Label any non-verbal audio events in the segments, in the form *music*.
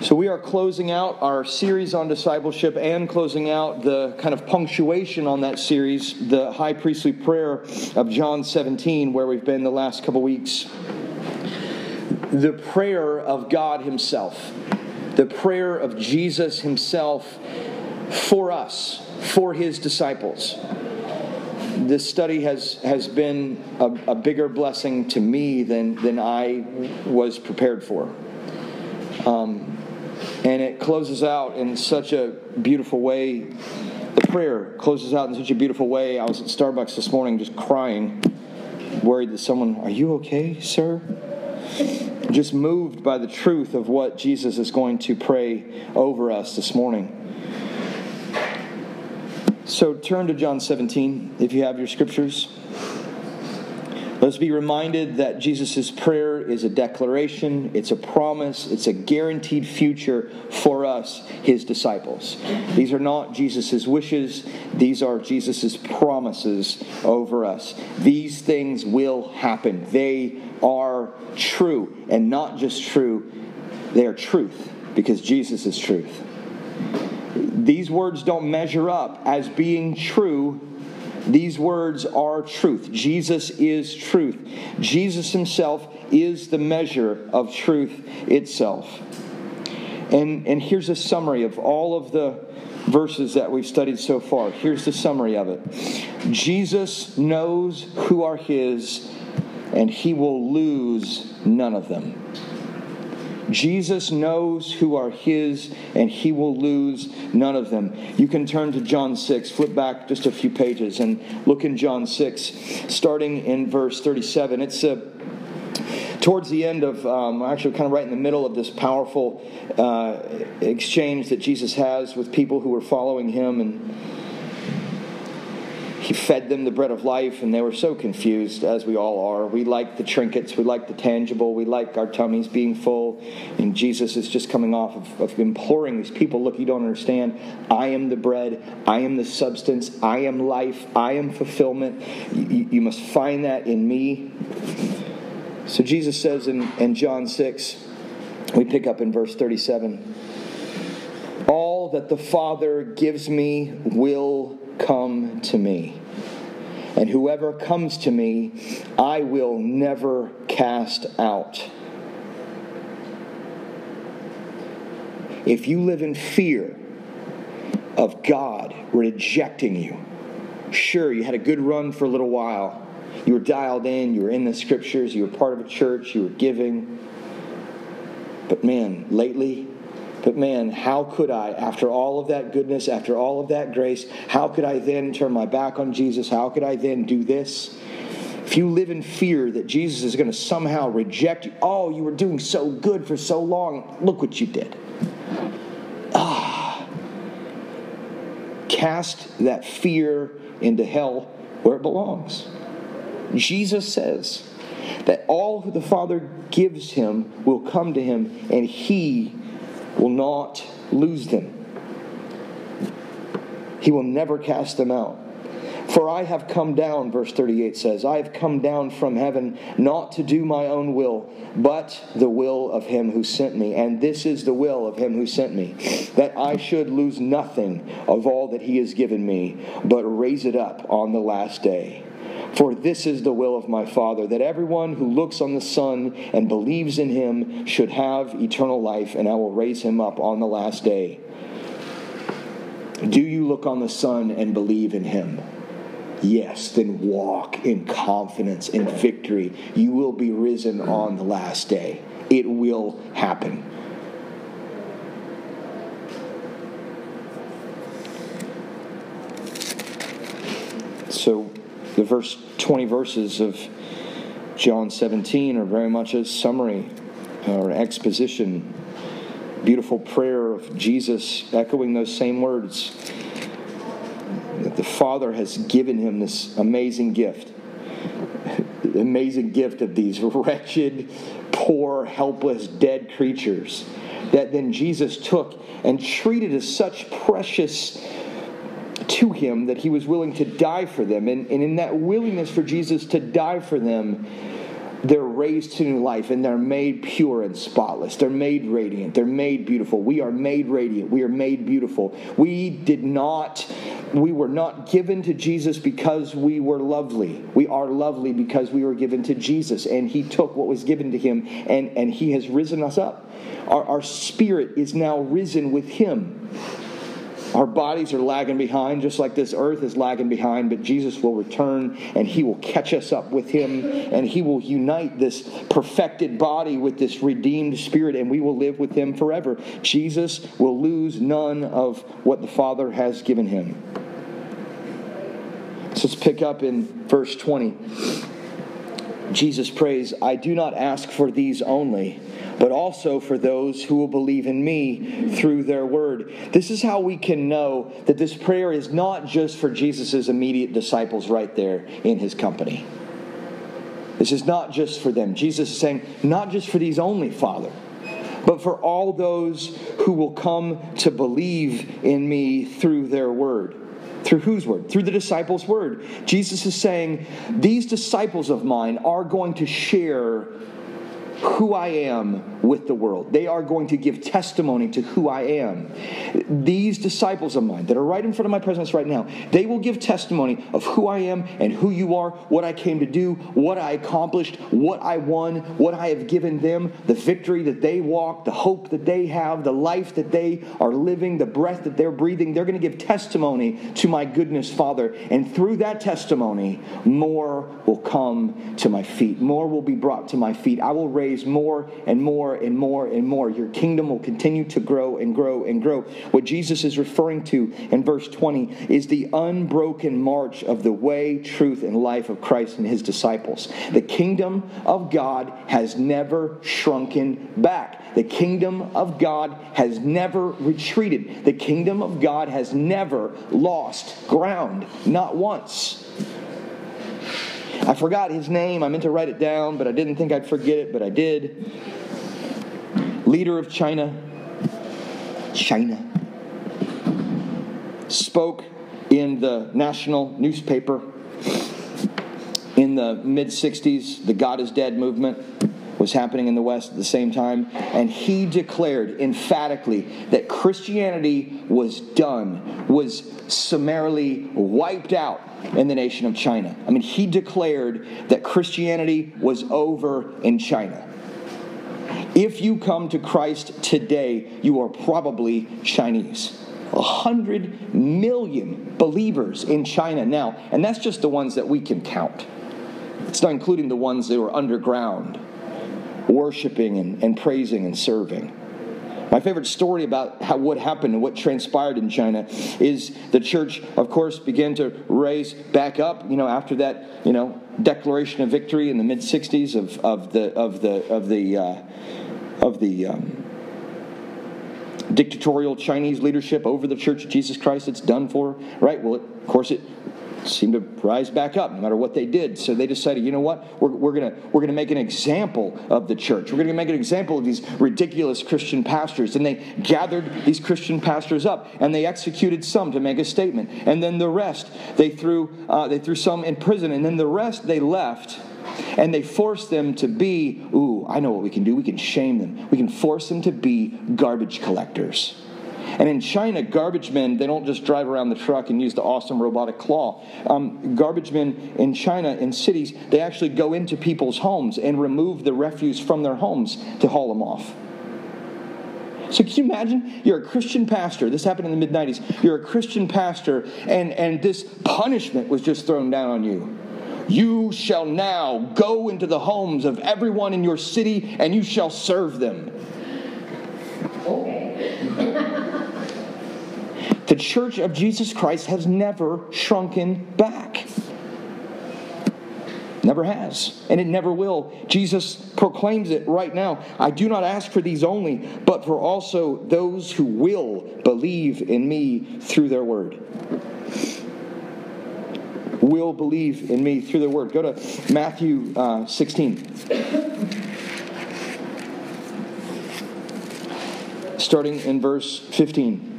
So, we are closing out our series on discipleship and closing out the kind of punctuation on that series, the high priestly prayer of John 17, where we've been the last couple weeks. The prayer of God Himself, the prayer of Jesus Himself for us, for His disciples. This study has, has been a, a bigger blessing to me than, than I was prepared for. Um, and it closes out in such a beautiful way. The prayer closes out in such a beautiful way. I was at Starbucks this morning just crying, worried that someone, Are you okay, sir? Just moved by the truth of what Jesus is going to pray over us this morning. So turn to John 17 if you have your scriptures. Let's be reminded that Jesus' prayer is a declaration, it's a promise, it's a guaranteed future for us, his disciples. These are not Jesus' wishes, these are Jesus' promises over us. These things will happen. They are true, and not just true, they are truth, because Jesus is truth. These words don't measure up as being true these words are truth. Jesus is truth. Jesus himself is the measure of truth itself. And, and here's a summary of all of the verses that we've studied so far. Here's the summary of it Jesus knows who are his, and he will lose none of them. Jesus knows who are his, and he will lose none of them. You can turn to John 6, flip back just a few pages, and look in John 6, starting in verse 37. It's a towards the end of, um, actually, kind of right in the middle of this powerful uh, exchange that Jesus has with people who are following him, and he fed them the bread of life, and they were so confused, as we all are. We like the trinkets, we like the tangible, we like our tummies being full. And Jesus is just coming off of, of imploring these people look, you don't understand. I am the bread, I am the substance, I am life, I am fulfillment. You, you must find that in me. So Jesus says in, in John 6, we pick up in verse 37 All that the Father gives me will come to me. And whoever comes to me, I will never cast out. If you live in fear of God rejecting you, sure, you had a good run for a little while. You were dialed in, you were in the scriptures, you were part of a church, you were giving. But man, lately, but man, how could I, after all of that goodness, after all of that grace, how could I then turn my back on Jesus? How could I then do this? If you live in fear that Jesus is going to somehow reject you, oh, you were doing so good for so long, look what you did. Ah. Cast that fear into hell where it belongs. Jesus says that all who the Father gives him will come to him, and he will not lose them. He will never cast them out. For I have come down, verse 38 says, I have come down from heaven not to do my own will, but the will of him who sent me. And this is the will of him who sent me, that I should lose nothing of all that he has given me, but raise it up on the last day. For this is the will of my Father, that everyone who looks on the Son and believes in him should have eternal life, and I will raise him up on the last day. Do you look on the Son and believe in him? Yes, then walk in confidence and victory. You will be risen on the last day. It will happen. So, the verse 20 verses of John 17 are very much a summary uh, or exposition. Beautiful prayer of Jesus echoing those same words that the Father has given him this amazing gift. The *laughs* amazing gift of these *laughs* wretched, poor, helpless, dead creatures that then Jesus took and treated as such precious to him that he was willing to die for them. And, and in that willingness for Jesus to die for them, they're raised to new life and they're made pure and spotless. They're made radiant. They're made beautiful. We are made radiant. We are made beautiful. We did not, we were not given to Jesus because we were lovely. We are lovely because we were given to Jesus and he took what was given to him and, and he has risen us up. Our, our spirit is now risen with him. Our bodies are lagging behind, just like this earth is lagging behind, but Jesus will return and he will catch us up with him and he will unite this perfected body with this redeemed spirit and we will live with him forever. Jesus will lose none of what the Father has given him. So let's pick up in verse 20. Jesus prays, I do not ask for these only but also for those who will believe in me through their word. This is how we can know that this prayer is not just for Jesus' immediate disciples right there in his company. This is not just for them. Jesus is saying, not just for these only, Father, but for all those who will come to believe in me through their word. Through whose word? Through the disciples' word. Jesus is saying, These disciples of mine are going to share who I am with the world. They are going to give testimony to who I am. These disciples of mine that are right in front of my presence right now, they will give testimony of who I am and who you are, what I came to do, what I accomplished, what I won, what I have given them, the victory that they walk, the hope that they have, the life that they are living, the breath that they're breathing. They're going to give testimony to my goodness, Father. And through that testimony, more will come to my feet. More will be brought to my feet. I will raise more and more and more and more. Your kingdom will continue to grow and grow and grow. What Jesus is referring to in verse 20 is the unbroken march of the way, truth, and life of Christ and his disciples. The kingdom of God has never shrunken back. The kingdom of God has never retreated. The kingdom of God has never lost ground, not once. I forgot his name. I meant to write it down, but I didn't think I'd forget it, but I did. Leader of China. China. Spoke in the national newspaper in the mid 60s. The God is Dead movement was happening in the West at the same time. And he declared emphatically that Christianity was done, was summarily wiped out in the nation of China. I mean, he declared that Christianity was over in China. If you come to Christ today, you are probably Chinese. A hundred million believers in China now, and that's just the ones that we can count. It's not including the ones that were underground, worshiping and, and praising and serving. My favorite story about how, what happened and what transpired in China is the church, of course, began to raise back up. You know, after that, you know, declaration of victory in the mid '60s of, of the of the of the uh, of the um, dictatorial Chinese leadership over the Church of Jesus Christ. It's done for, right? Well, of course, it seemed to rise back up no matter what they did. So they decided, you know what, we're, we're going we're gonna make an example of the church. We're going to make an example of these ridiculous Christian pastors. And they gathered these Christian pastors up and they executed some to make a statement. And then the rest, they threw, uh, they threw some in prison. And then the rest, they left and they forced them to be, ooh, I know what we can do. We can shame them. We can force them to be garbage collectors. And in China, garbage men, they don't just drive around the truck and use the awesome robotic claw. Um, garbage men in China, in cities, they actually go into people's homes and remove the refuse from their homes to haul them off. So can you imagine? You're a Christian pastor. This happened in the mid 90s. You're a Christian pastor, and, and this punishment was just thrown down on you. You shall now go into the homes of everyone in your city and you shall serve them. The church of Jesus Christ has never shrunken back. Never has, and it never will. Jesus proclaims it right now. I do not ask for these only, but for also those who will believe in me through their word. Will believe in me through their word. Go to Matthew uh, 16. Starting in verse 15.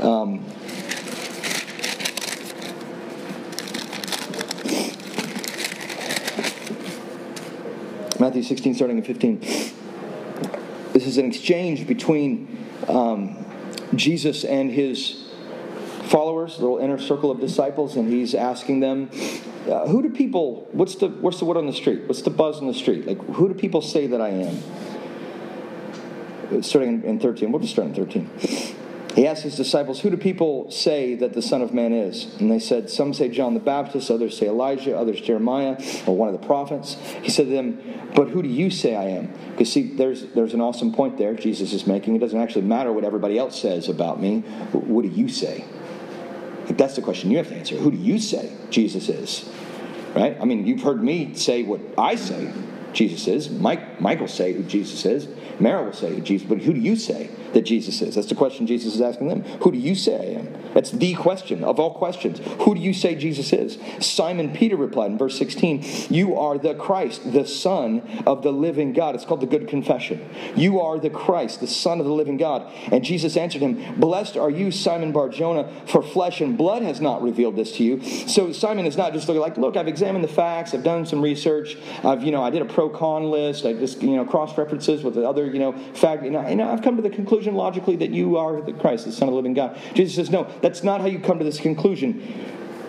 Um, Matthew 16, starting at 15. This is an exchange between um, Jesus and his followers, little inner circle of disciples, and he's asking them, uh, "Who do people? What's the what's the word on the street? What's the buzz on the street? Like, who do people say that I am?" Starting in 13. We'll just start in 13. He asked his disciples, Who do people say that the Son of Man is? And they said, Some say John the Baptist, others say Elijah, others Jeremiah, or one of the prophets. He said to them, But who do you say I am? Because, see, there's, there's an awesome point there Jesus is making. It doesn't actually matter what everybody else says about me. What do you say? That's the question you have to answer. Who do you say Jesus is? Right? I mean, you've heard me say what I say Jesus is. Mike, Mike will say who Jesus is. Mara will say who Jesus, but who do you say that Jesus is? That's the question Jesus is asking them. Who do you say I am? That's the question of all questions. Who do you say Jesus is? Simon Peter replied in verse 16, You are the Christ, the Son of the living God. It's called the Good Confession. You are the Christ, the Son of the living God. And Jesus answered him, Blessed are you, Simon Barjona, for flesh and blood has not revealed this to you. So Simon is not just looking like, Look, I've examined the facts, I've done some research, I've, you know, I did a pro con list, I just, you know, cross references with the other, you know, fact, you know, I've come to the conclusion logically that you are the Christ, the Son of the living God. Jesus says, No, that's not how you come to this conclusion.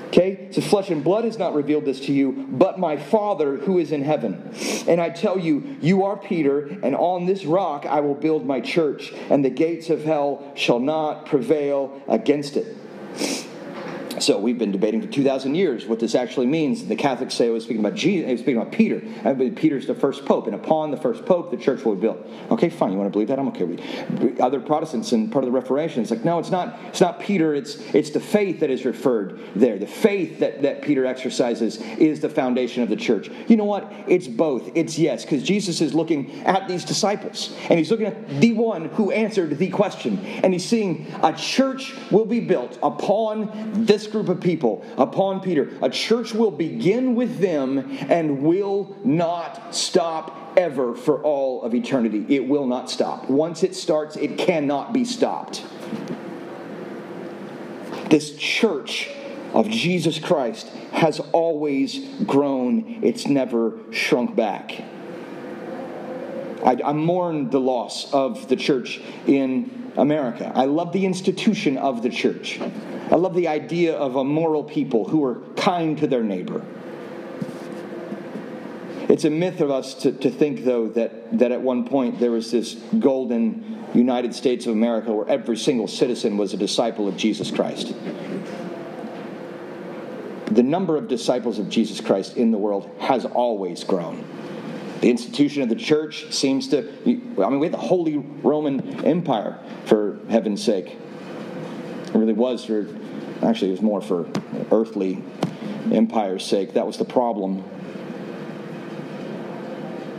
Okay? So flesh and blood has not revealed this to you, but my Father who is in heaven. And I tell you, you are Peter, and on this rock I will build my church, and the gates of hell shall not prevail against it. *laughs* So we've been debating for 2,000 years what this actually means. The Catholics say oh, it was speaking about Jesus, it was speaking about Peter. Peter's the first pope, and upon the first pope, the church will be built. Okay, fine. You want to believe that? I'm okay with it. Other Protestants and part of the Reformation, it's like, no, it's not. It's not Peter. It's it's the faith that is referred there. The faith that that Peter exercises is the foundation of the church. You know what? It's both. It's yes, because Jesus is looking at these disciples, and he's looking at the one who answered the question, and he's seeing a church will be built upon this group of people upon Peter. A church will begin with them and will not stop ever for all of eternity. It will not stop. Once it starts, it cannot be stopped. This church of Jesus Christ has always grown, it's never shrunk back. I, I mourn the loss of the church in America. I love the institution of the church. I love the idea of a moral people who are kind to their neighbor. It's a myth of us to, to think, though, that, that at one point there was this golden United States of America where every single citizen was a disciple of Jesus Christ. The number of disciples of Jesus Christ in the world has always grown. The institution of the church seems to, I mean, we had the Holy Roman Empire, for heaven's sake. It really was for, actually, it was more for earthly empire's sake. That was the problem.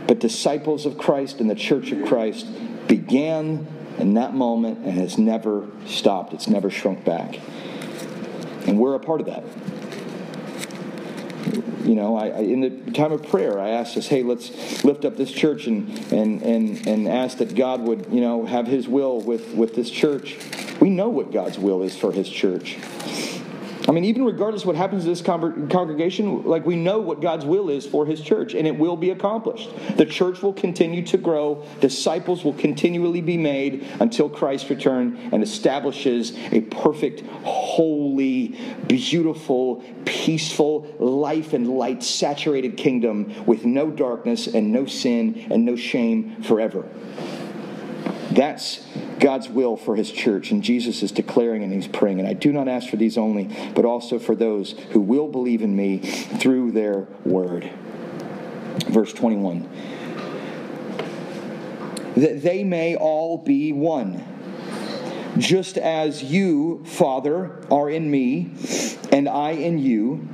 But disciples of Christ and the church of Christ began in that moment and has never stopped. It's never shrunk back. And we're a part of that. You know, I, I, in the time of prayer, I asked us, hey, let's lift up this church and, and, and, and ask that God would, you know, have his will with, with this church. We know what God's will is for his church. I mean, even regardless what happens to this congregation, like we know what God's will is for His church, and it will be accomplished. The church will continue to grow, disciples will continually be made until Christ return and establishes a perfect, holy, beautiful, peaceful, life and light saturated kingdom with no darkness and no sin and no shame forever. That's God's will for his church. And Jesus is declaring and he's praying. And I do not ask for these only, but also for those who will believe in me through their word. Verse 21 that they may all be one. Just as you, Father, are in me, and I in you,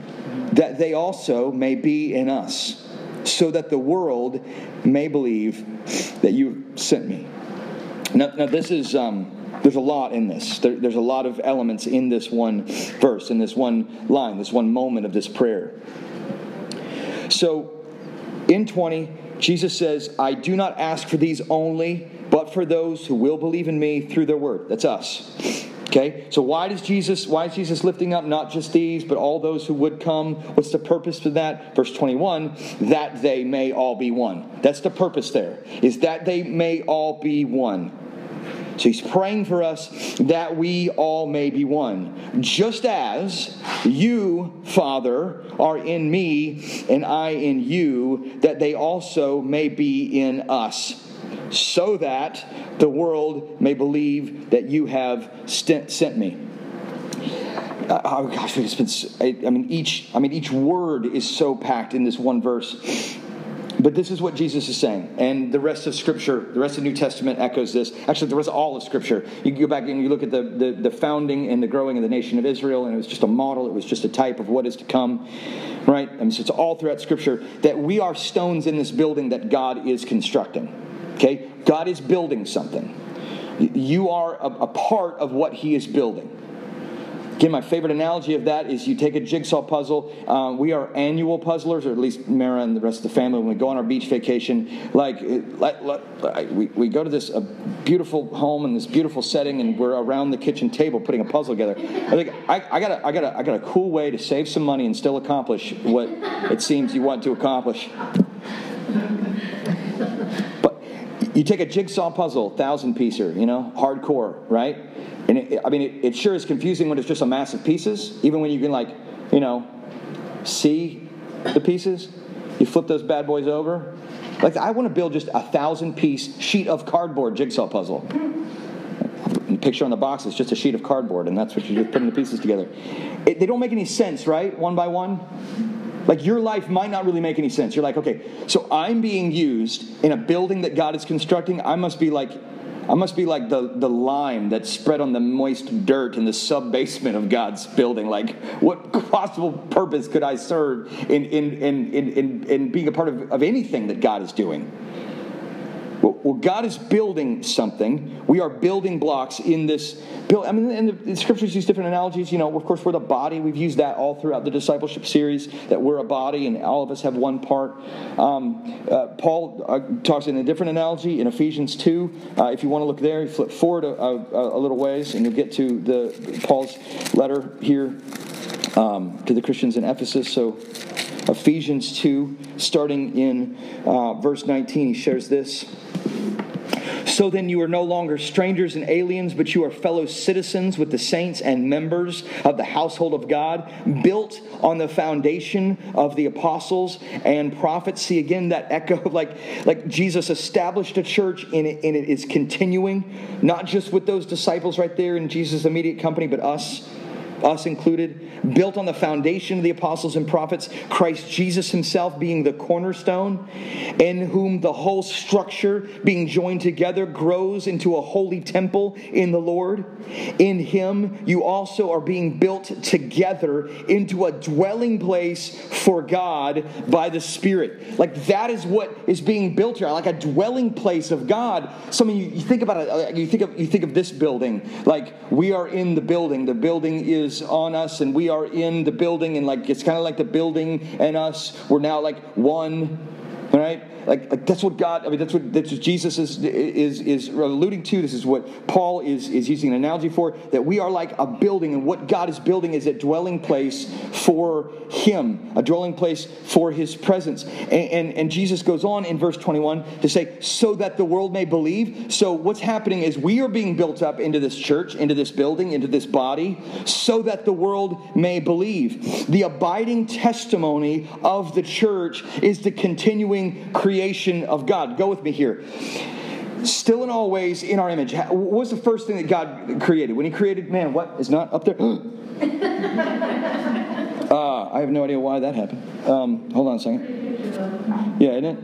that they also may be in us, so that the world may believe that you sent me. Now, now this is. Um, there's a lot in this. There, there's a lot of elements in this one verse, in this one line, this one moment of this prayer. So, in 20, Jesus says, I do not ask for these only, but for those who will believe in me through their word. That's us. Okay, so why does Jesus, why is Jesus lifting up not just these, but all those who would come? What's the purpose for that? Verse 21, that they may all be one. That's the purpose there, is that they may all be one. So he's praying for us that we all may be one. Just as you, Father, are in me and I in you, that they also may be in us so that the world may believe that you have sent me. Uh, oh gosh, it's been. I mean, each. I mean, each word is so packed in this one verse. But this is what Jesus is saying, and the rest of Scripture, the rest of the New Testament echoes this. Actually, the rest of all of Scripture. You go back and you look at the, the, the founding and the growing of the nation of Israel, and it was just a model. It was just a type of what is to come, right? I mean, so it's all throughout Scripture that we are stones in this building that God is constructing. Okay? God is building something. You are a, a part of what He is building. Again, my favorite analogy of that is you take a jigsaw puzzle. Um, we are annual puzzlers, or at least Mara and the rest of the family, when we go on our beach vacation, like, like, like we, we go to this a beautiful home in this beautiful setting, and we're around the kitchen table putting a puzzle together. I think I, I, got a, I, got a, I got a cool way to save some money and still accomplish what it seems you want to accomplish. You take a jigsaw puzzle, thousand piecer, you know, hardcore, right? And it, I mean, it, it sure is confusing when it's just a mass of pieces. Even when you can, like, you know, see the pieces, you flip those bad boys over. Like, I want to build just a thousand piece sheet of cardboard jigsaw puzzle. The picture on the box is just a sheet of cardboard, and that's what you're putting the pieces together. It, they don't make any sense, right? One by one. Like your life might not really make any sense. You're like, okay, so I'm being used in a building that God is constructing. I must be like, I must be like the, the lime that's spread on the moist dirt in the sub basement of God's building. Like, what possible purpose could I serve in, in, in, in, in, being a part of, of anything that God is doing? Well, God is building something. We are building blocks in this build. I mean, and the, the, scriptures use different analogies. You know, of course, we're the body. We've used that all throughout the discipleship series that we're a body and all of us have one part. Um, uh, Paul uh, talks in a different analogy in Ephesians 2. Uh, if you want to look there, you flip forward a, a, a, little ways and you'll get to the Paul's letter here um, to the Christians in Ephesus. So, Ephesians 2, starting in uh, verse 19, he shares this. So then you are no longer strangers and aliens, but you are fellow citizens with the saints and members of the household of God, built on the foundation of the apostles and prophets. See again that echo of like, like Jesus established a church and it, and it is continuing, not just with those disciples right there in Jesus' immediate company, but us us included, built on the foundation of the apostles and prophets, Christ Jesus himself being the cornerstone, in whom the whole structure, being joined together, grows into a holy temple in the Lord. In him, you also are being built together into a dwelling place for God by the Spirit. Like that is what is being built here, like a dwelling place of God. Some of you, you think about it, you think of, you think of this building, like we are in the building. The building is is on us and we are in the building and like it's kind of like the building and us. We're now like one right like, like that's what God, I mean, that's what, that's what Jesus is, is, is alluding to. This is what Paul is, is using an analogy for, that we are like a building, and what God is building is a dwelling place for Him, a dwelling place for His presence. And, and, and Jesus goes on in verse 21 to say, so that the world may believe. So what's happening is we are being built up into this church, into this building, into this body, so that the world may believe. The abiding testimony of the church is the continuing creation creation of God. Go with me here. Still in all ways in our image. What was the first thing that God created? When He created man, what is not up there? *gasps* uh, I have no idea why that happened. Um, hold on a second. Yeah, isn't it?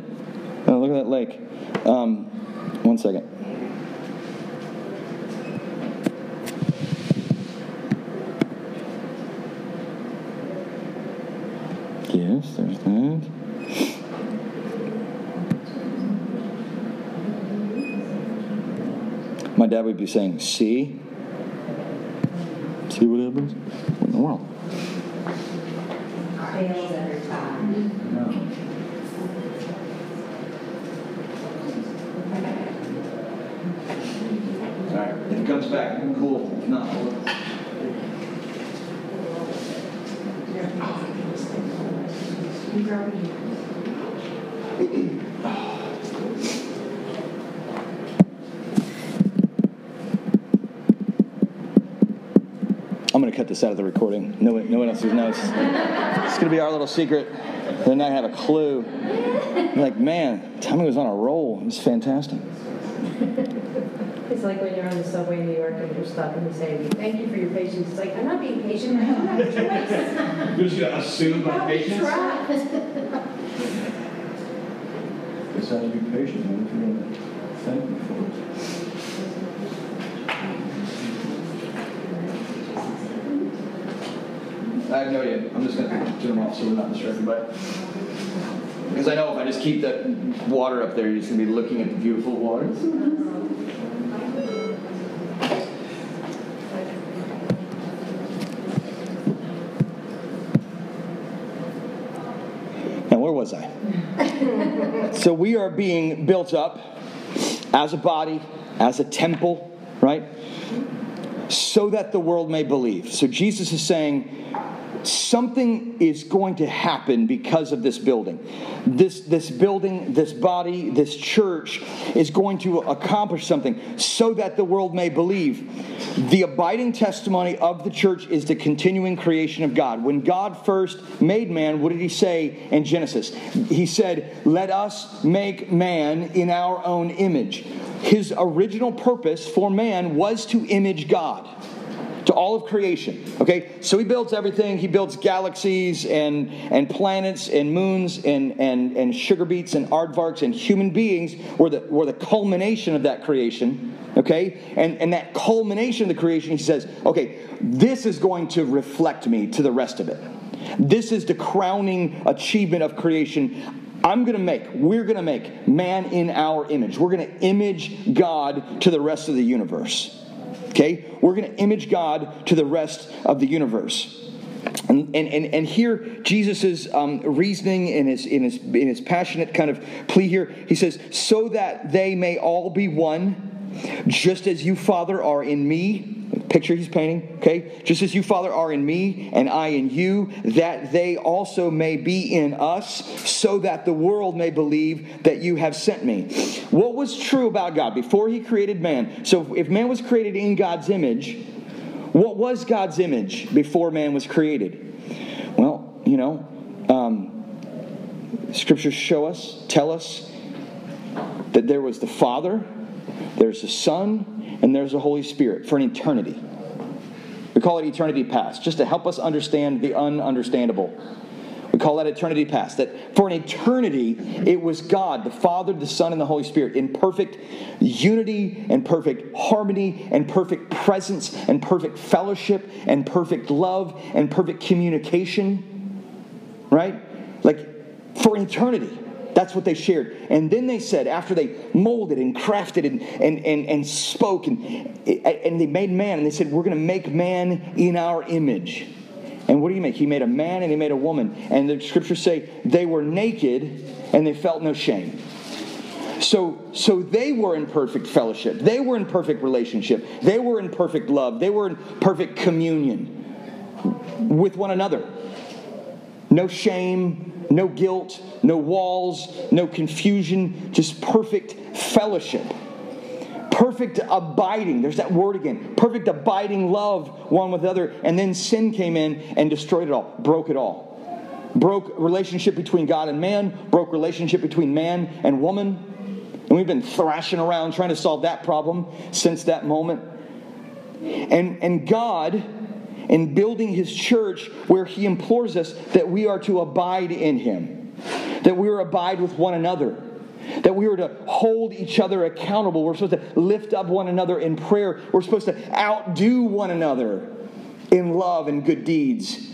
Oh, look at that lake. Um, one second. Yes, there's that. My dad would be saying, See? See what happens? What in the world? Fails every time. All right. If it comes back, cool. If not, I'm cut this out of the recording. No one, no one else knows. It's going to be our little secret. They not have a clue. I'm like, man, Tommy was on a roll. It was fantastic. It's like when you're on the subway in New York and you're stopped and you say, thank you for your patience. It's like, I'm not being patient, I don't have a choice. *laughs* You're just going to assume my Probably patience? try. Guess I have to be patient. man, if you're to thank me for it. I have no idea. I'm just going to turn them off so we're not distracted by it. Because I know if I just keep that water up there, you're just going to be looking at the beautiful water. Now, where was I? so, we are being built up as a body, as a temple, right? So that the world may believe. So, Jesus is saying, something is going to happen because of this building. This, this building, this body, this church is going to accomplish something so that the world may believe. The abiding testimony of the church is the continuing creation of God. When God first made man, what did he say in Genesis? He said, Let us make man in our own image. His original purpose for man was to image God to all of creation. Okay, so he builds everything. He builds galaxies and and planets and moons and and and sugar beets and aardvarks and human beings were the were the culmination of that creation. Okay, and and that culmination of the creation, he says, okay, this is going to reflect me to the rest of it. This is the crowning achievement of creation. I'm going to make, we're going to make man in our image. We're going to image God to the rest of the universe. Okay? We're going to image God to the rest of the universe. And, and, and, and here, Jesus' um, reasoning in his, in, his, in his passionate kind of plea here, he says, So that they may all be one, just as you, Father, are in me. Picture he's painting, okay? Just as you, Father, are in me and I in you, that they also may be in us, so that the world may believe that you have sent me. What was true about God before he created man? So if man was created in God's image, what was God's image before man was created? Well, you know, um, scriptures show us, tell us that there was the Father, there's the Son, and there's the Holy Spirit for an eternity. We call it eternity past, just to help us understand the ununderstandable. We call that eternity past. That for an eternity, it was God, the Father, the Son, and the Holy Spirit in perfect unity and perfect harmony and perfect presence and perfect fellowship and perfect love and perfect communication. Right? Like for eternity. That's what they shared. And then they said, after they molded and crafted and, and, and, and spoke and, and they made man, and they said, We're going to make man in our image. And what do you make? He made a man and he made a woman. And the scriptures say they were naked and they felt no shame. So, so they were in perfect fellowship. They were in perfect relationship. They were in perfect love. They were in perfect communion with one another. No shame, no guilt, no walls, no confusion, just perfect fellowship. Perfect abiding. There's that word again. Perfect abiding love one with the other. And then sin came in and destroyed it all, broke it all. Broke relationship between God and man, broke relationship between man and woman. And we've been thrashing around trying to solve that problem since that moment. And, and God, in building his church, where he implores us that we are to abide in him, that we are abide with one another, that we are to hold each other accountable. We're supposed to lift up one another in prayer. We're supposed to outdo one another in love and good deeds.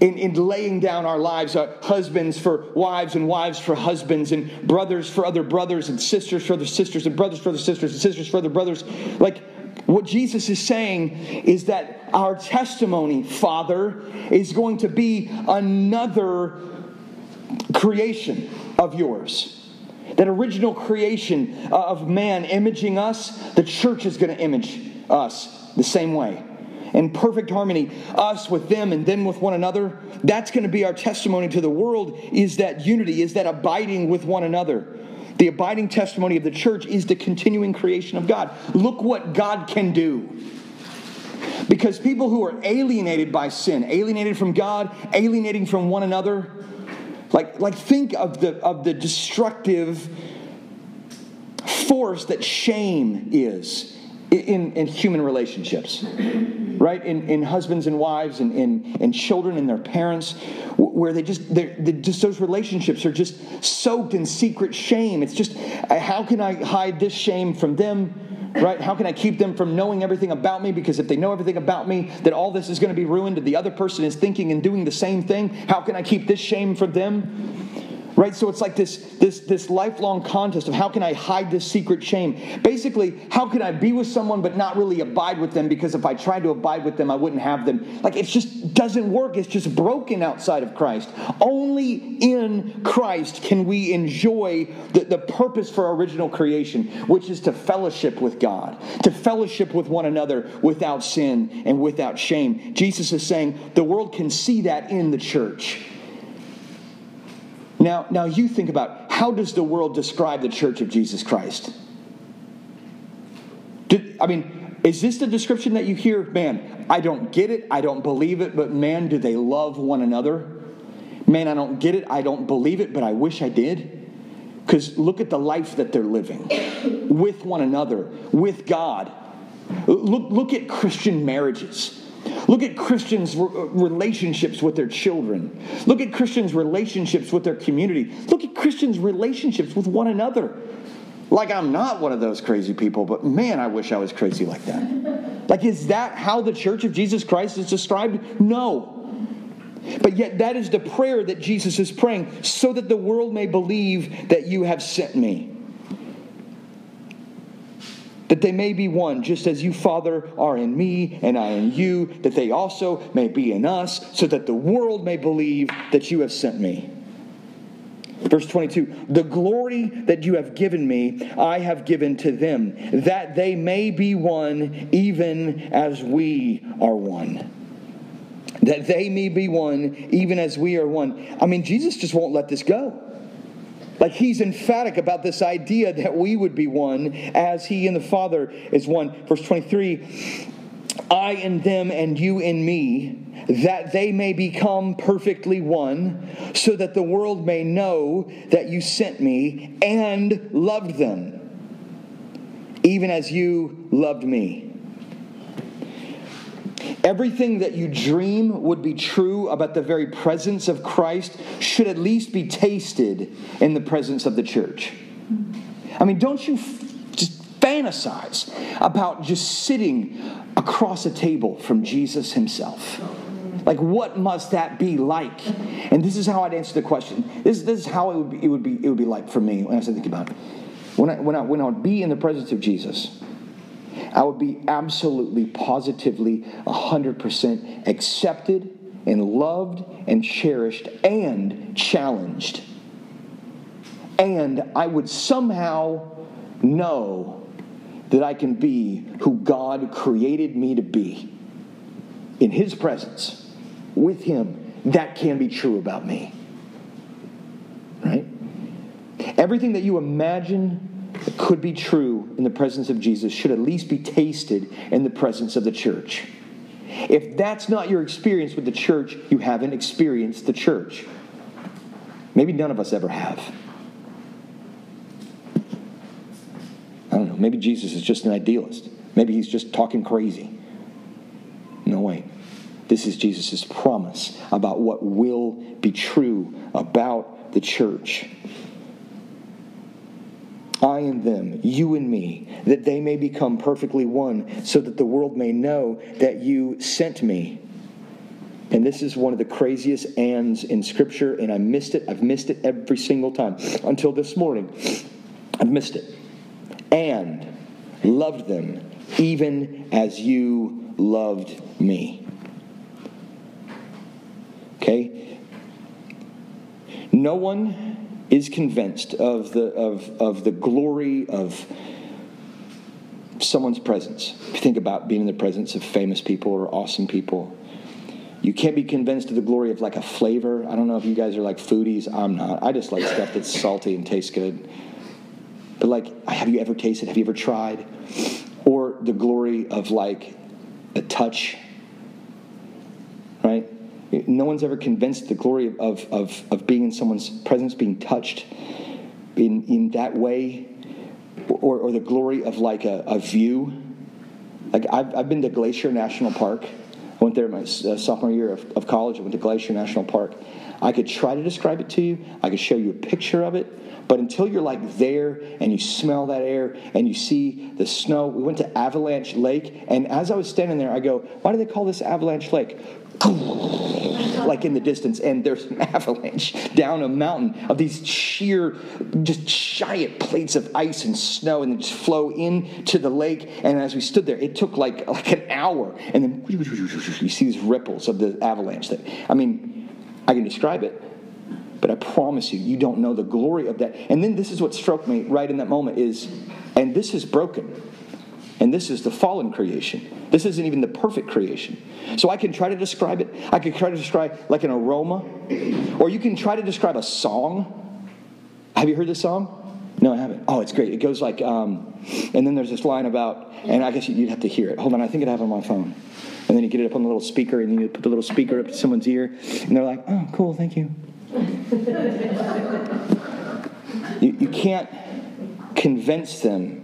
In, in laying down our lives, uh, husbands for wives and wives for husbands, and brothers for other brothers, and sisters for other sisters, and brothers for other sisters, and sisters for other brothers. Like, what Jesus is saying is that our testimony, Father, is going to be another creation of yours. that original creation uh, of man imaging us, the church is going to image us the same way. In perfect harmony, us with them and them with one another. That's going to be our testimony to the world is that unity, is that abiding with one another. The abiding testimony of the church is the continuing creation of God. Look what God can do. Because people who are alienated by sin, alienated from God, alienating from one another, like, like think of the, of the destructive force that shame is in, in human relationships right in, in husbands and wives and in, in children and their parents where they just they're, they're just those relationships are just soaked in secret shame it's just uh, how can i hide this shame from them right? How can I keep them from knowing everything about me? Because if they know everything about me, that all this is going to be ruined and the other person is thinking and doing the same thing. How can I keep this shame from them? Right? So it's like this this this lifelong contest of how can i hide this secret shame? Basically how can i be with someone but not really abide with them? Because if i tried to abide with them i wouldn't have them. Like it just doesn't work. It's just broken outside of christ. Only in christ can we enjoy the, the purpose for original creation which is to fellowship with god to fellowship with one another without sin and without shame. Jesus is saying the world can see that in the church now, now you think about how does the world describe the church of Jesus Christ? Did, I mean, is this the description that you hear? Man, I don't get it, I don't believe it, but man, do they love one another? Man, I don't get it, I don't believe it, but I wish I did. Because look at the life that they're living with one another, with God. Look, look at Christian marriages. Look at Christians' uh, relationships with their children. Look at Christians' relationships with their community. Look at Christians' relationships with one another. Like, I'm not one of those crazy people, but man, I wish I was crazy like that. Like, is that how the church of Jesus Christ is described? No. But yet, that is the prayer that Jesus is praying so that the world may believe that you have sent me that they may be one, just as you, Father, are in me and I in you, that they also may be in us, so that the world may believe that you have sent me. Verse 22 The glory that you have given me, I have given to them, that they may be one, even as we are one. That they may be one, even as we are one. I mean, Jesus just won't let this go. Like he's emphatic about this idea that we would be one as he and the Father is one. Verse 23 I in them and you in me, that they may become perfectly one, so that the world may know that you sent me and loved them, even as you loved me. Everything that you dream would be true about the very presence of Christ should at least be tasted in the presence of the church. I mean, don't you f- just fantasize about just sitting across a table from Jesus himself? Like, what must that be like? And this is how I'd answer the question. This, this is how it would, be, it, would be, it would be like for me when I was thinking about it. When I, when, I, when I would be in the presence of Jesus, I would be absolutely, positively, 100% accepted and loved and cherished and challenged. And I would somehow know that I can be who God created me to be in His presence, with Him. That can be true about me. Right? Everything that you imagine could be true in the presence of Jesus should at least be tasted in the presence of the church. If that's not your experience with the church, you haven't experienced the church. Maybe none of us ever have. I don't know. Maybe Jesus is just an idealist. Maybe he's just talking crazy. No way. This is Jesus' promise about what will be true about the church. I and them, you and me, that they may become perfectly one, so that the world may know that you sent me. And this is one of the craziest ands in Scripture, and I missed it. I've missed it every single time until this morning. I've missed it. And loved them even as you loved me. Okay? No one is convinced of the, of, of the glory of someone's presence, if you think about being in the presence of famous people or awesome people, you can't be convinced of the glory of like a flavor. I don't know if you guys are like foodies. I'm not. I just like stuff that's salty and tastes good. But like, have you ever tasted? Have you ever tried? Or the glory of like a touch? No one's ever convinced the glory of, of, of being in someone's presence, being touched in, in that way, or, or the glory of like a, a view. Like, I've, I've been to Glacier National Park. I went there my uh, sophomore year of, of college. I went to Glacier National Park. I could try to describe it to you, I could show you a picture of it. But until you're like there and you smell that air and you see the snow, we went to Avalanche Lake. And as I was standing there, I go, why do they call this Avalanche Lake? Like in the distance, and there's an *laughs* avalanche down a mountain of these sheer, just giant plates of ice and snow, and just flow into the lake. And as we stood there, it took like like an hour, and then *laughs* you see these ripples of the avalanche. That I mean, I can describe it, but I promise you, you don't know the glory of that. And then this is what struck me right in that moment is, and this is broken. And this is the fallen creation. This isn't even the perfect creation. So I can try to describe it. I can try to describe like an aroma, or you can try to describe a song. Have you heard this song? No, I haven't. Oh, it's great. It goes like, um, and then there's this line about, and I guess you'd have to hear it. Hold on, I think I have it on my phone. And then you get it up on the little speaker, and then you put the little speaker up to someone's ear, and they're like, oh, cool, thank you. *laughs* you, you can't convince them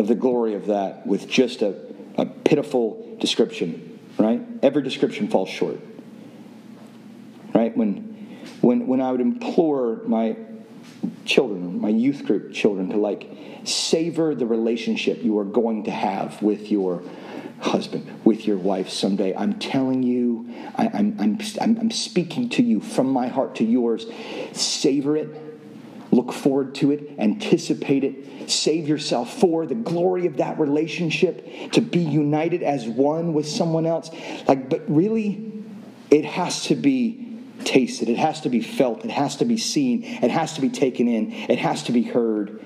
of the glory of that with just a, a pitiful description, right? Every description falls short. Right? When when when I would implore my children, my youth group children to like savor the relationship you are going to have with your husband, with your wife someday. I'm telling you, I, I'm, I'm, I'm speaking to you from my heart to yours. Savor it, look forward to it, anticipate it, save yourself for the glory of that relationship, to be united as one with someone else. Like, but really, it has to be tasted, it has to be felt, it has to be seen, it has to be taken in, it has to be heard.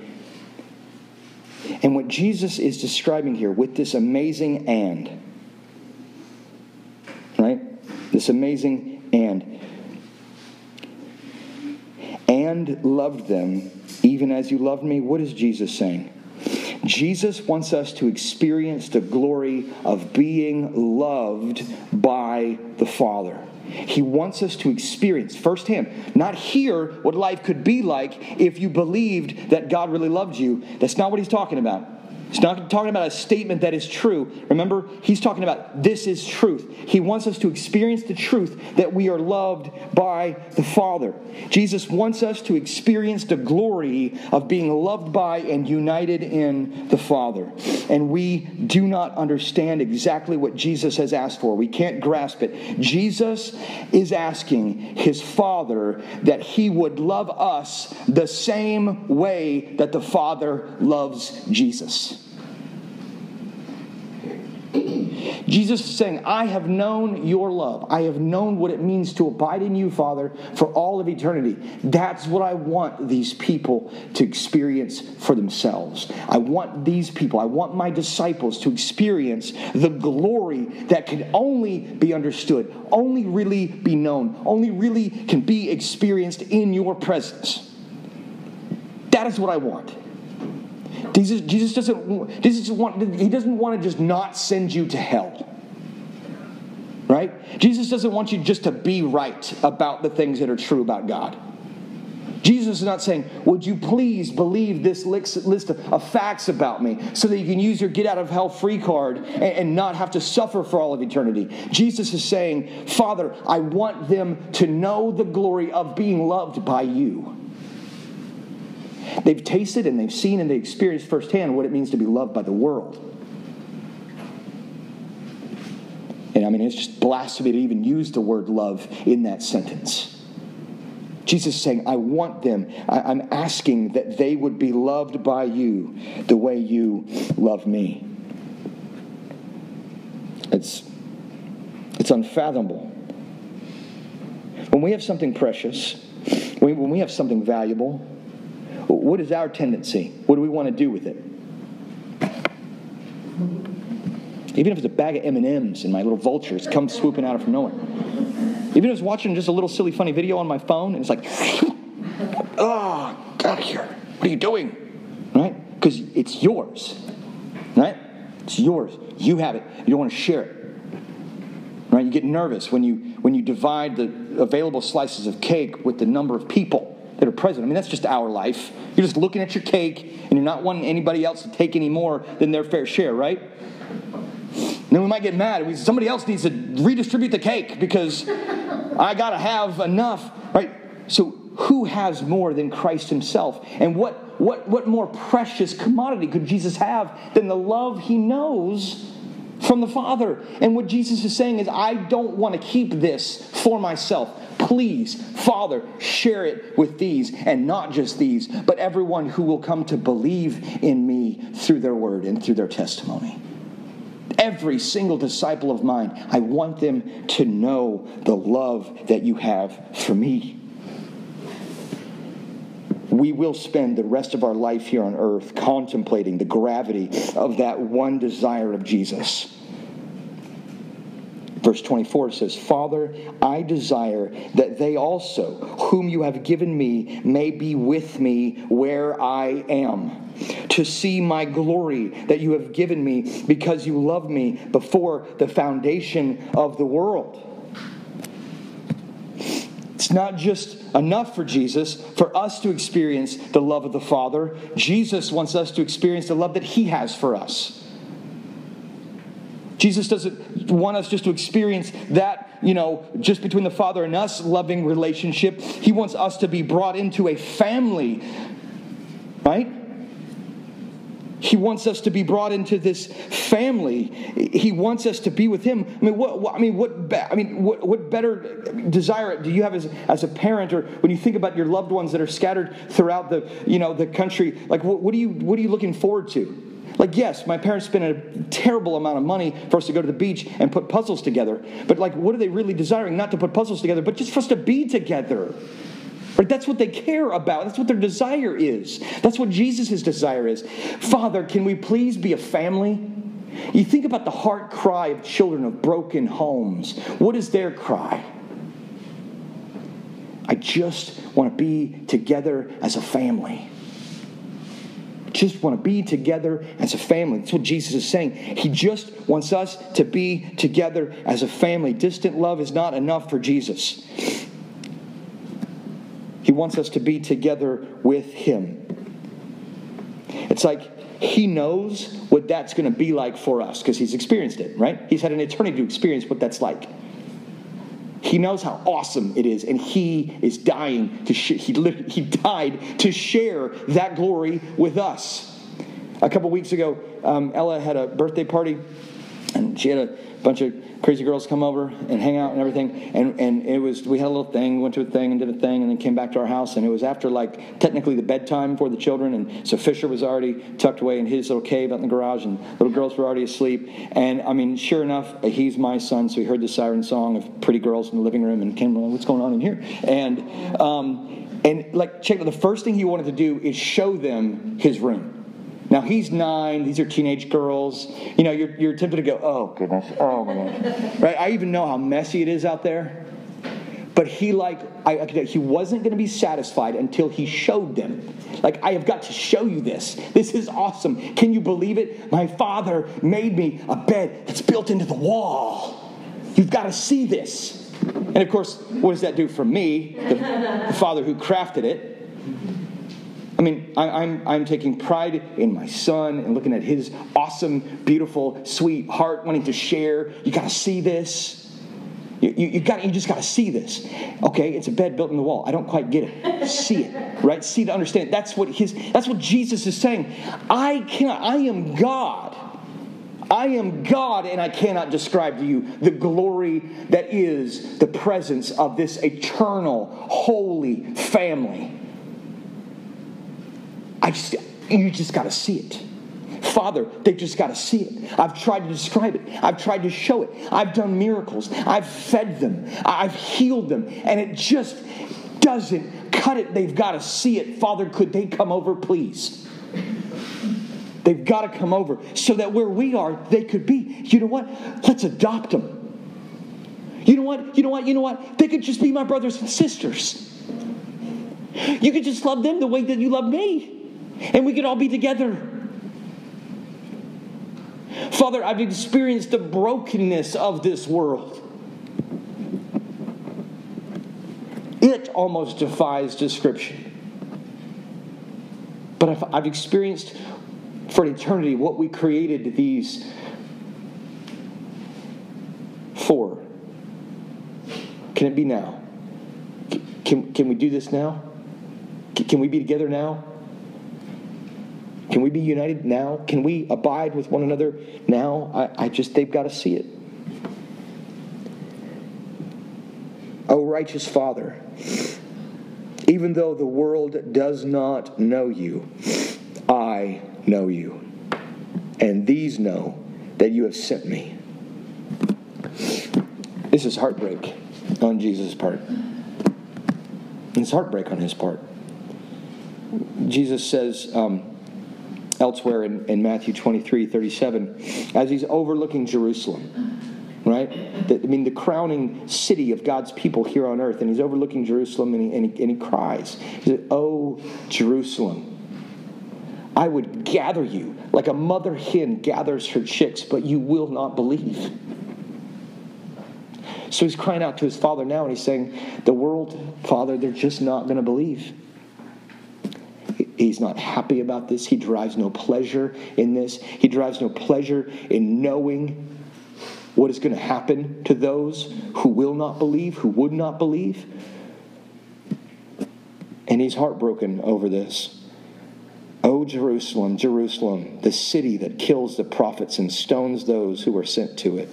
And what Jesus is describing here with this amazing and, right? This amazing and. And loved them even as you loved me. What is Jesus saying? Jesus wants us to experience the glory of being loved by the Father. He wants us to experience firsthand, not hear what life could be like if you believed that God really loved you. That's not what he's talking about. He's not talking about a statement that is true. Remember, he's talking about this is truth. He wants us to experience the truth that we are loved by the Father. Jesus wants us to experience the glory of being loved by and united in the Father. And we do not understand exactly what Jesus has asked for. We can't grasp it. Jesus is asking his Father that he would love us the same way that the Father loves Jesus. Jesus is saying, I have known your love. I have known what it means to abide in you, Father, for all of eternity. That's what I want these people to experience for themselves. I want these people, I want my disciples to experience the glory that can only be understood, only really be known, only really can be experienced in your presence. That is what I want. Jesus, Jesus doesn't Jesus want he doesn't want to just not send you to hell. Right? Jesus doesn't want you just to be right about the things that are true about God. Jesus is not saying, Would you please believe this list of facts about me so that you can use your get out of hell free card and not have to suffer for all of eternity? Jesus is saying, Father, I want them to know the glory of being loved by you. They've tasted and they've seen and they experienced firsthand what it means to be loved by the world. And I mean, it's just blasphemy to even use the word love in that sentence. Jesus is saying, I want them, I, am asking that they would be loved by you the way you love me. It's, it's unfathomable. When we have something precious, When we have something valuable, what is our tendency? What do we want to do with it? Even if it's a bag of M&Ms and my little vultures come swooping out of from nowhere. Even if it's watching just a little silly funny video on my phone and it's like, oh, get out of here. What are you doing? Right? Because it's yours. Right? It's yours. You have it. You don't want to share it. Right? You get nervous when you when you divide the available slices of cake with the number of people that are present. I mean, that's just our life. You're just looking at your cake and you're not wanting anybody else to take any more than their fair share, right? And then we might get mad. Somebody else needs to redistribute the cake because I got to have enough, right? So, who has more than Christ Himself? And what, what, what more precious commodity could Jesus have than the love He knows from the Father? And what Jesus is saying is, I don't want to keep this for myself. Please, Father, share it with these, and not just these, but everyone who will come to believe in me through their word and through their testimony. Every single disciple of mine, I want them to know the love that you have for me. We will spend the rest of our life here on earth contemplating the gravity of that one desire of Jesus Verse 24 says, Father, I desire that they also, whom you have given me, may be with me where I am, to see my glory that you have given me because you loved me before the foundation of the world. It's not just enough for Jesus for us to experience the love of the Father. Jesus wants us to experience the love that He has for us. Jesus doesn't want us just to experience that, you know, just between the Father and us loving relationship. He wants us to be brought into a family, right? He wants us to be brought into this family. He wants us to be with Him. I mean, what? what I mean, what? I mean, what, what better desire do you have as, as a parent, or when you think about your loved ones that are scattered throughout the, you know, the country? Like, what, what are you, what are you looking forward to? Like, yes, my parents spent a terrible amount of money for us to go to the beach and put puzzles together. But, like, what are they really desiring? Not to put puzzles together, but just for us to be together. Right? That's what they care about. That's what their desire is. That's what Jesus' desire is. Father, can we please be a family? You think about the heart cry of children of broken homes. What is their cry? I just want to be together as a family just want to be together as a family. That's what Jesus is saying. He just wants us to be together as a family. Distant love is not enough for Jesus. He wants us to be together with Him. It's like He knows what that's going to be like for us because He's experienced it, right? He's had an eternity to experience what that's like. He knows how awesome it is, and he is dying to he, he died to share that glory with us. A couple weeks ago, um, Ella had a birthday party, and she had a bunch of crazy girls come over and hang out and everything. And, and it was, we had a little thing, went to a thing and did a thing, and then came back to our house. And it was after, like, technically the bedtime for the children. And so Fisher was already tucked away in his little cave out in the garage, and little girls were already asleep. And I mean, sure enough, he's my son, so he heard the siren song of pretty girls in the living room and came, what's going on in here? And, um, and like, check the first thing he wanted to do is show them his room. Now he's nine; these are teenage girls. You know, you're, you're tempted to go, "Oh goodness, oh my gosh!" right? I even know how messy it is out there. But he like I, he wasn't going to be satisfied until he showed them. Like I have got to show you this. This is awesome. Can you believe it? My father made me a bed that's built into the wall. You've got to see this. And of course, what does that do for me, the, the father who crafted it? I mean, I, I'm, I'm taking pride in my son and looking at his awesome, beautiful, sweet heart wanting to share. You got to see this. You, you, you, got, you just got to see this. Okay, it's a bed built in the wall. I don't quite get it. See it, right? See to understand. That's what his. That's what Jesus is saying. I cannot. I am God. I am God, and I cannot describe to you the glory that is the presence of this eternal, holy family. I just, you just got to see it. Father, they just got to see it. I've tried to describe it. I've tried to show it. I've done miracles. I've fed them. I've healed them. And it just doesn't cut it. They've got to see it. Father, could they come over, please? They've got to come over so that where we are, they could be. You know what? Let's adopt them. You know what? You know what? You know what? They could just be my brothers and sisters. You could just love them the way that you love me, and we could all be together. Father, I've experienced the brokenness of this world. It almost defies description. But I've, experienced for eternity what we created these for. Can it be now? Can, can we do this now? Can we be together now? Can we be united now? Can we abide with one another now? I, I just, they've got to see it. O righteous Father, even though the world does not know you, I know you. And these know that you have sent me. This is heartbreak on Jesus' part. It's heartbreak on his part. Jesus says um, elsewhere in, in Matthew 23 37, as he's overlooking Jerusalem, right? The, I mean, the crowning city of God's people here on earth, and he's overlooking Jerusalem and he, and he, and he cries, he said, Oh, Jerusalem, I would gather you like a mother hen gathers her chicks, but you will not believe. So he's crying out to his father now, and he's saying, The world, Father, they're just not going to believe. He's not happy about this. He derives no pleasure in this. He derives no pleasure in knowing what is going to happen to those who will not believe, who would not believe. And he's heartbroken over this. O Jerusalem, Jerusalem, the city that kills the prophets and stones those who are sent to it.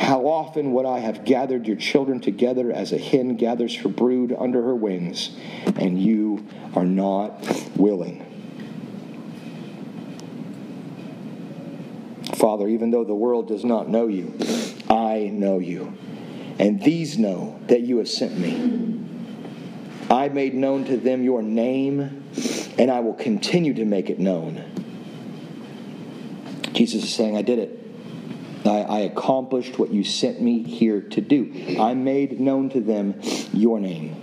How often would I have gathered your children together as a hen gathers her brood under her wings, and you are not willing. Father, even though the world does not know you, I know you. And these know that you have sent me. I made known to them your name and I will continue to make it known. Jesus is saying, I did it. I, I, accomplished what you sent me here to do. I made known to them your name.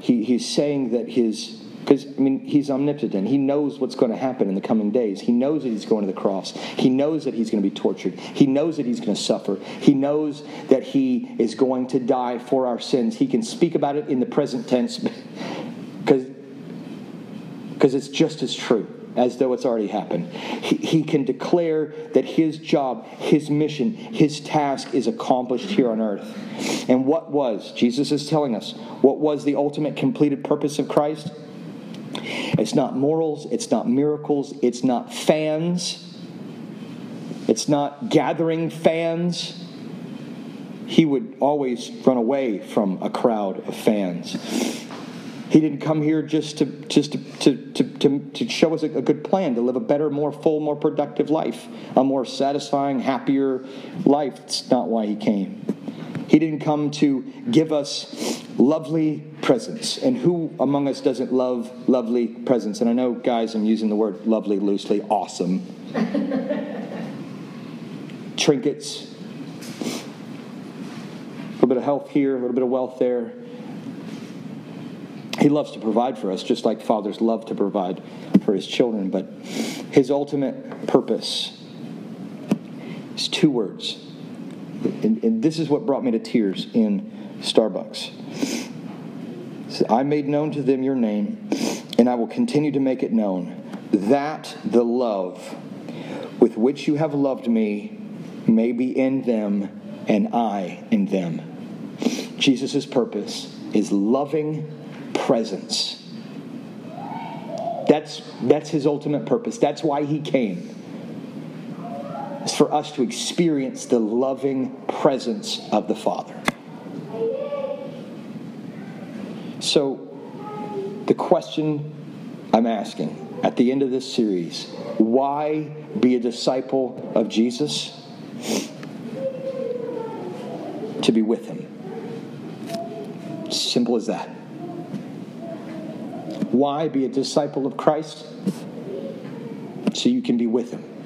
He, he's saying that his because, I mean, he's omnipotent. He knows what's going to happen in the coming days. He knows that he's going to the cross. He knows that he's going to be tortured. He knows that he's going to suffer. He knows that he is going to die for our sins. He can speak about it in the present tense *laughs* because it's just as true as though it's already happened. He, he, can declare that his job, his mission, his task is accomplished here on earth. And what was, Jesus is telling us, what was the ultimate completed purpose of Christ? It's not morals, it's not miracles, it's not fans, it's not gathering fans. He would always run away from a crowd of fans. He didn't come here just to just to, to, to, to, to show us a, a good plan to live a better, more full, more productive life, a more satisfying, happier life. That's not why he came. He didn't come to give us lovely presents. And who among us doesn't love lovely presents? And I know, guys, I'm using the word lovely loosely. Awesome. *laughs* Trinkets. A little bit of health here, a little bit of wealth there. He loves to provide for us, just like fathers love to provide for his children. But his ultimate purpose is two words and, and this is what brought me to tears in Starbucks. I made known to them your name, and I will continue to make it known, that the love with which you have loved me may be in them and I in them. Jesus' purpose is loving presence. That's, that's his ultimate purpose. That's why he came for us to experience the loving presence of the Father. So, the question I'm asking at the end of this series why be a disciple of Jesus? To be with Him. Simple as that. Why be a disciple of Christ? So you can be with him.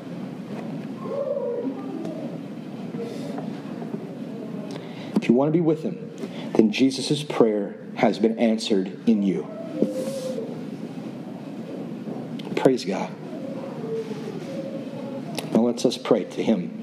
If you want to be with him, then Jesus' prayer has been answered in you. Praise God. Now let's us pray to him